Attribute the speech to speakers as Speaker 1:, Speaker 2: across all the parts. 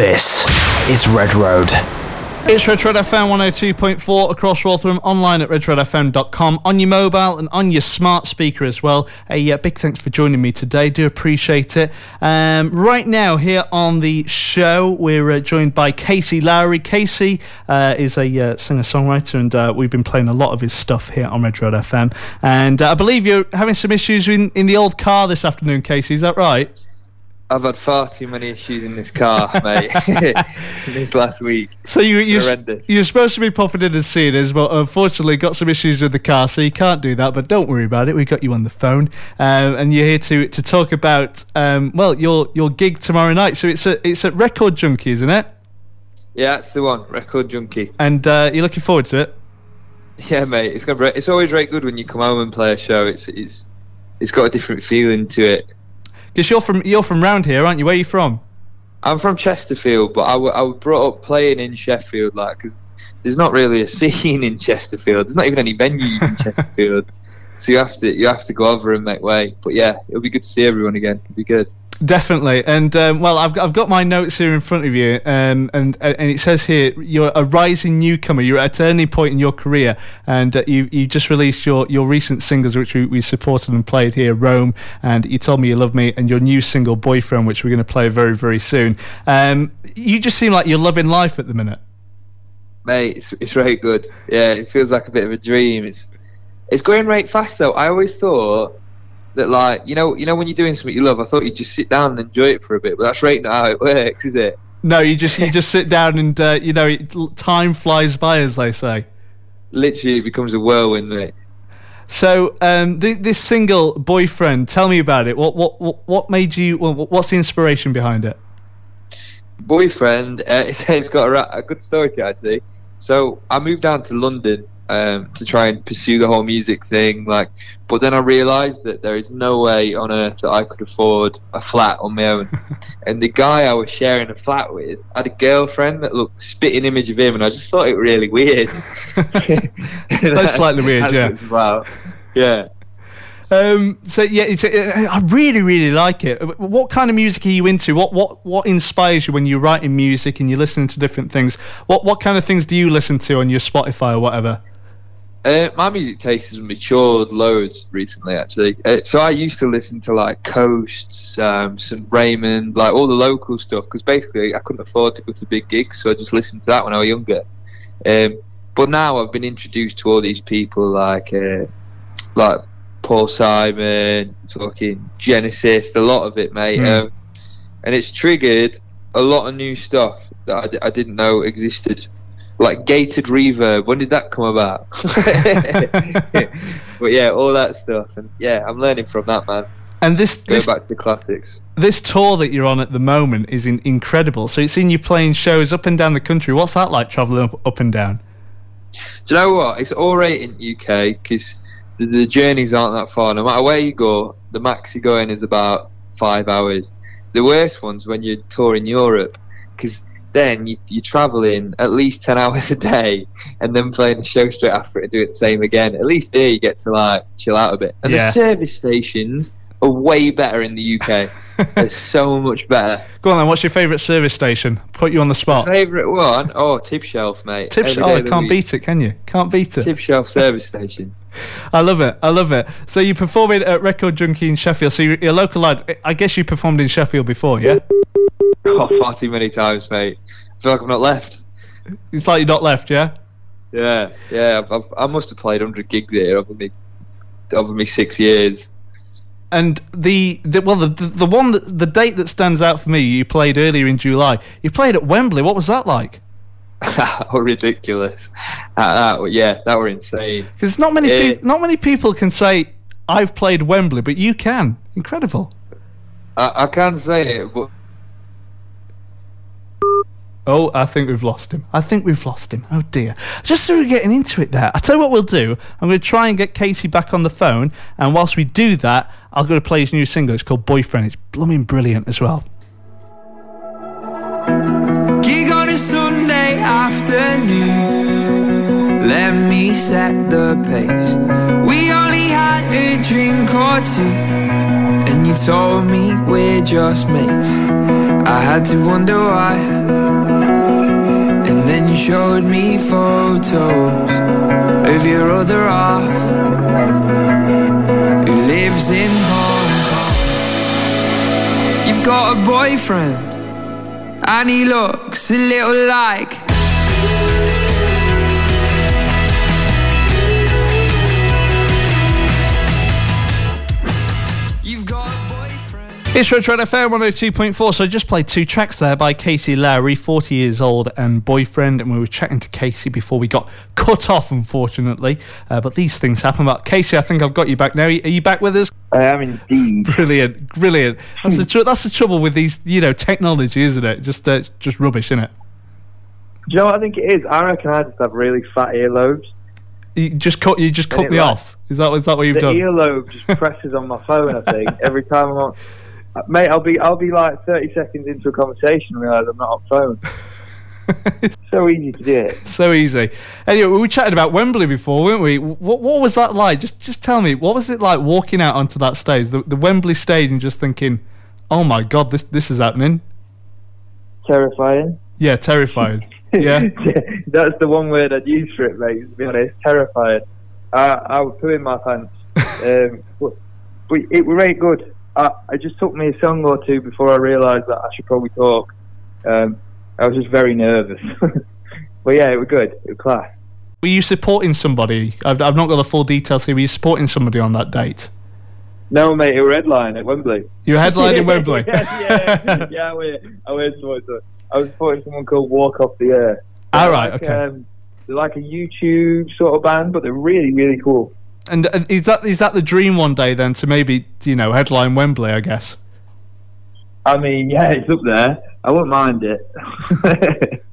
Speaker 1: This is Redroad.
Speaker 2: It's Redroad FM 102.4 across Rotherham, online at redroadfm.com, on your mobile and on your smart speaker as well. A uh, big thanks for joining me today. Do appreciate it. Um, right now, here on the show, we're uh, joined by Casey Lowry. Casey uh, is a uh, singer songwriter, and uh, we've been playing a lot of his stuff here on Redroad FM. And uh, I believe you're having some issues in, in the old car this afternoon, Casey. Is that right?
Speaker 3: I've had far too many issues in this car, mate, this last week.
Speaker 2: So you, you you're supposed to be popping in and seeing us, but unfortunately got some issues with the car, so you can't do that. But don't worry about it. We got you on the phone, um, and you're here to to talk about um, well your your gig tomorrow night. So it's a it's at Record Junkie, isn't it?
Speaker 3: Yeah, that's the one, Record Junkie.
Speaker 2: And uh, you're looking forward to it?
Speaker 3: Yeah, mate. It's gonna be, it's always very good when you come home and play a show. It's it's it's got a different feeling to it.
Speaker 2: Because you're from you're from round here, aren't you? Where are you from?
Speaker 3: I'm from Chesterfield, but I, w- I was brought up playing in Sheffield, like because there's not really a scene in Chesterfield. There's not even any venues in Chesterfield, so you have to you have to go over and make way. But yeah, it'll be good to see everyone again. It'll be good.
Speaker 2: Definitely, and um, well, I've I've got my notes here in front of you, um, and and it says here you're a rising newcomer. You're at a turning point in your career, and uh, you you just released your, your recent singles, which we, we supported and played here, Rome, and you told me you love me, and your new single, Boyfriend, which we're going to play very very soon. Um, you just seem like you're loving life at the minute,
Speaker 3: mate. It's it's very good. Yeah, it feels like a bit of a dream. It's it's going right fast though. I always thought that like you know you know when you're doing something you love, I thought you'd just sit down and enjoy it for a bit, but that's right not how it works, is it?
Speaker 2: No, you just you just sit down and uh, you know time flies by, as they say.
Speaker 3: Literally, it becomes a whirlwind, mate.
Speaker 2: So um, th- this single, "Boyfriend," tell me about it. What what what, what made you? Well, what's the inspiration behind it?
Speaker 3: Boyfriend, uh, it's, it's got a, a good story to it, actually. So I moved down to London um, to try and pursue the whole music thing. Like, but then I realised that there is no way on earth that I could afford a flat on my own. and the guy I was sharing a flat with had a girlfriend that looked spitting image of him, and I just thought it really weird.
Speaker 2: That's slightly weird, yeah.
Speaker 3: Wow, yeah.
Speaker 2: Um, so yeah, uh, I really, really like it. What kind of music are you into? What what what inspires you when you're writing music and you're listening to different things? What what kind of things do you listen to on your Spotify or whatever?
Speaker 3: Uh, my music taste has matured loads recently, actually. Uh, so I used to listen to like Coasts, um, St Raymond, like all the local stuff, because basically I couldn't afford to go to big gigs, so I just listened to that when I was younger. Um, but now I've been introduced to all these people like uh, like Paul Simon, talking Genesis, a lot of it, mate. Mm. Um, and it's triggered a lot of new stuff that I d- I didn't know existed like gated reverb. When did that come about? but yeah, all that stuff, and yeah, I'm learning from that, man.
Speaker 2: And this,
Speaker 3: go
Speaker 2: this,
Speaker 3: back to the classics.
Speaker 2: This tour that you're on at the moment is in, incredible. So it's seen you playing shows up and down the country. What's that like traveling up, up and down?
Speaker 3: Do you know what? It's all right in UK because the, the journeys aren't that far. No matter where you go, the max you go in is about five hours. The worst ones when you're touring Europe because then you, you're traveling at least 10 hours a day and then playing a show straight after it and do it the same again. At least there you get to like chill out a bit. And yeah. the service stations are way better in the UK. They're so much better.
Speaker 2: Go on then, what's your favourite service station? Put you on the spot.
Speaker 3: Favourite one? Oh, Tibshelf, mate.
Speaker 2: Tibshelf. Oh, can't beat it, can you? Can't beat it.
Speaker 3: Tibshelf service station.
Speaker 2: I love it. I love it. So you performed at Record Junkie in Sheffield. So you're, you're local lad. I guess you performed in Sheffield before, yeah?
Speaker 3: Oh, far too many times, mate. I feel like I've not left.
Speaker 2: It's like you're not left, yeah.
Speaker 3: Yeah, yeah. I've, I've, i must have played hundred gigs here over me, over me six years.
Speaker 2: And the, the well, the, the, the one that the date that stands out for me, you played earlier in July. You played at Wembley. What was that like?
Speaker 3: oh, ridiculous! Uh, that, yeah, that were insane.
Speaker 2: Because not many, pe- not many people can say I've played Wembley, but you can. Incredible.
Speaker 3: I, I can't say it, but
Speaker 2: Oh, I think we've lost him. I think we've lost him. Oh dear. Just so we're getting into it there, I'll tell you what we'll do. I'm going to try and get Casey back on the phone, and whilst we do that, I'll go to play his new single. It's called Boyfriend. It's blooming brilliant as well.
Speaker 4: Gig on a Sunday afternoon. Let me set the pace. We only had a drink or two, and you told me we're just mates. I had to wonder why. And then you showed me photos of your other half who lives in Hong Kong. You've got a boyfriend, and he looks a little like.
Speaker 2: It's Redroad FM 102.4. So I just played two tracks there by Casey Lowry, 40 years old and boyfriend. And we were chatting to Casey before we got cut off, unfortunately. Uh, but these things happen. But Casey, I think I've got you back now. Are you back with us?
Speaker 3: I am indeed.
Speaker 2: Brilliant, brilliant. That's the tr- that's the trouble with these, you know, technology, isn't it? Just uh, just rubbish, isn't it?
Speaker 3: Do you know what I think it is? I reckon I just have really fat earlobes.
Speaker 2: You just cut you just cut me
Speaker 3: right.
Speaker 2: off. Is that is that what you've
Speaker 3: The
Speaker 2: done?
Speaker 3: earlobe just presses on my phone. I think every time I'm on. Uh, Mate, I'll be I'll be like 30 seconds into a conversation and realise I'm not on phone. so easy to do it.
Speaker 2: so easy. Anyway, we were chatting about Wembley before, weren't we? What what was that like? Just just tell me, what was it like walking out onto that stage, the, the Wembley stage, and just thinking, "Oh my God, this this is happening."
Speaker 3: Terrifying.
Speaker 2: Yeah, terrifying. yeah,
Speaker 3: That's the one word I'd use for it, mate. To be honest, terrified. I, I would poo in my pants. Um, but, but it was very good. I, it just took me a song or two before I realised that I should probably talk. Um, I was just very nervous. but yeah, it was good. It was class.
Speaker 2: were you supporting somebody? I've I've not got the full details here. Were you supporting somebody on that date?
Speaker 3: No, mate, it was Redline at Wembley.
Speaker 2: You were headlining Wembley.
Speaker 3: yeah, yeah, yeah. I went, I went supporting someone. I was supporting someone called Walk Off the Earth.
Speaker 2: All right,
Speaker 3: like,
Speaker 2: okay.
Speaker 3: Um, they're like a YouTube sort of band, but they're really, really cool.
Speaker 2: And uh, is that is that the dream one day then to maybe you know headline Wembley? I guess.
Speaker 3: I mean, yeah, it's up there. I wouldn't mind it.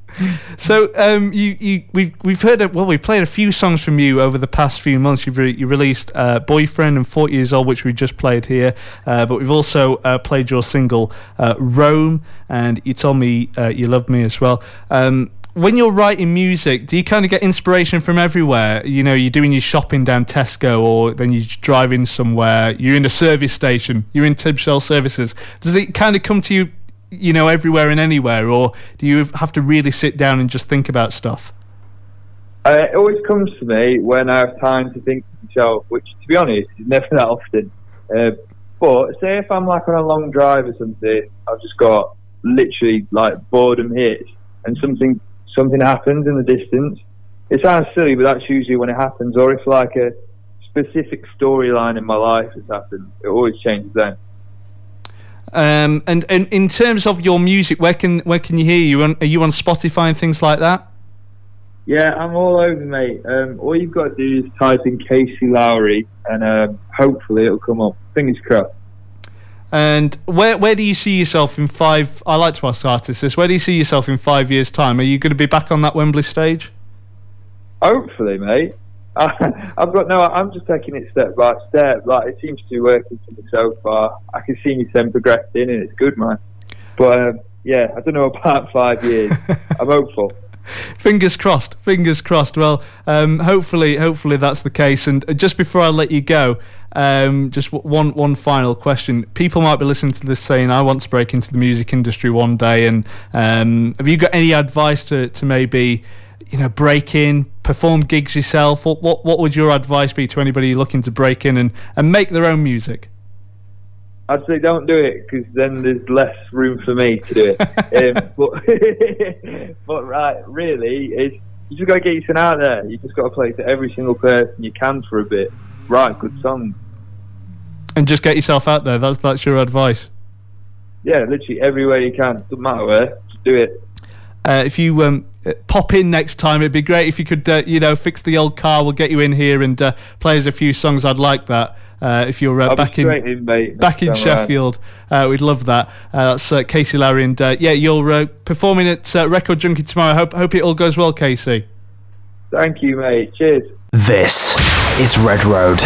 Speaker 2: So um, you, you we've we've heard a, well we've played a few songs from you over the past few months. You've re- you released uh, "Boyfriend" and "40 Years Old," which we just played here, uh, but we've also uh, played your single uh, "Rome," and you told me uh, you loved me as well. Um, when you're writing music, do you kind of get inspiration from everywhere? You know, you're doing your shopping down Tesco, or then you're driving somewhere. You're in a service station. You're in Tibshelf Services. Does it kind of come to you? you know, everywhere and anywhere, or do you have to really sit down and just think about stuff?
Speaker 3: uh, it always comes to me when I have time to think to myself, which, to be honest, is never that often. Uh, but say if I'm like on a long drive or something, I've just got literally like boredom hits, and something something happens in the distance. It sounds silly, but that's usually when it happens. Or if like a specific storyline in my life has happened, it always changes then.
Speaker 2: Um, and, and in terms of your music, where can where can you hear you? On, are you on Spotify and things like that?
Speaker 3: Yeah, I'm all over, mate. Um, all you've got to do is type in Casey Lowry, and um, hopefully it'll come up. Fingers crossed.
Speaker 2: And where where do you see yourself in five? I like to ask artists this. Where do you see yourself in five years' time? Are you going to be back on that Wembley stage?
Speaker 3: Hopefully, mate. I've got no. I'm just taking it step by step. Like it seems to be working for me so far. I can see myself progressing, and it's good, man. But um, yeah, I don't know about five years. I'm hopeful.
Speaker 2: Fingers crossed. Fingers crossed. Well, um, hopefully, hopefully that's the case. And just before I let you go, um, just w- one one final question. People might be listening to this saying, "I want to break into the music industry one day." And um, have you got any advice to to maybe, you know, break in, perform gigs yourself? What what what would your advice be to anybody looking to break in and and make their own music?
Speaker 3: I'd say don't do it because then there's less room for me to do it. um, but, but right, really, it's, you just got to get yourself out there. You just got to play to every single person you can for a bit. Write good songs.
Speaker 2: And just get yourself out there. That's that's your advice.
Speaker 3: Yeah, literally everywhere you can. Doesn't matter where. Just do it.
Speaker 2: Uh, if you um, uh, pop in next time, it'd be great if you could, uh, you know, fix the old car. We'll get you in here and uh, play us a few songs. I'd like that. Uh, if you're uh, back in
Speaker 3: in, mate.
Speaker 2: back in
Speaker 3: next time around.
Speaker 2: Sheffield, uh, we'd love that. Uh, that's uh, Casey Lowry, and uh, yeah, you're uh, performing at uh, Record Junkie tomorrow. Hope hope it all goes well, Casey.
Speaker 3: Thank you, mate. Cheers.
Speaker 1: This is Redroad.